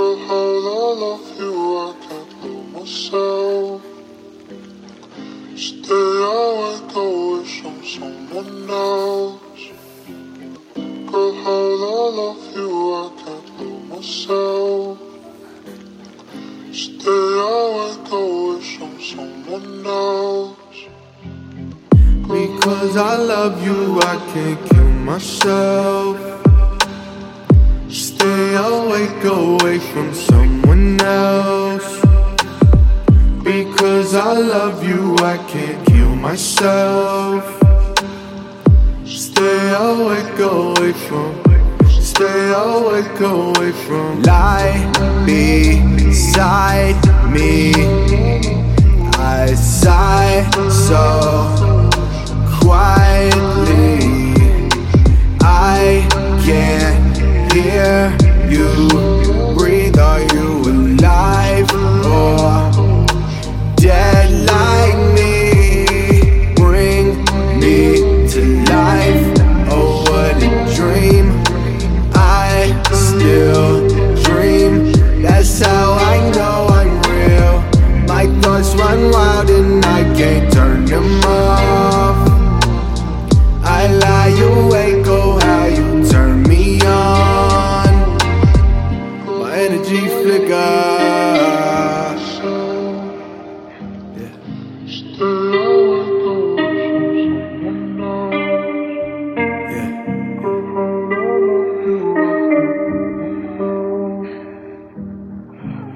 Girl, you, I can't help myself. Stay awake, I wish I'm someone else. Girl, you, I can't help myself. Stay awake, I wish I'm someone else. Because I love you, I can't kill myself. Stay awake away from someone else. Because I love you, I can't kill myself. Stay awake away from. Stay awake away from. Lie beside me. I sigh so you breathe. Are you alive oh, or dead like me? Bring me to life. Oh, what a dream. I still dream. That's how I know I'm real. My thoughts run wild and I can't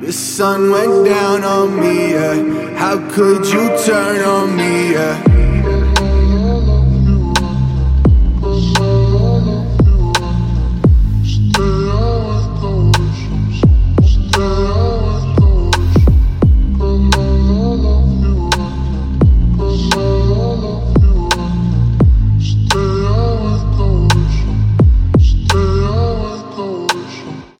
The sun went down on me, yeah. How could you turn on me, yeah?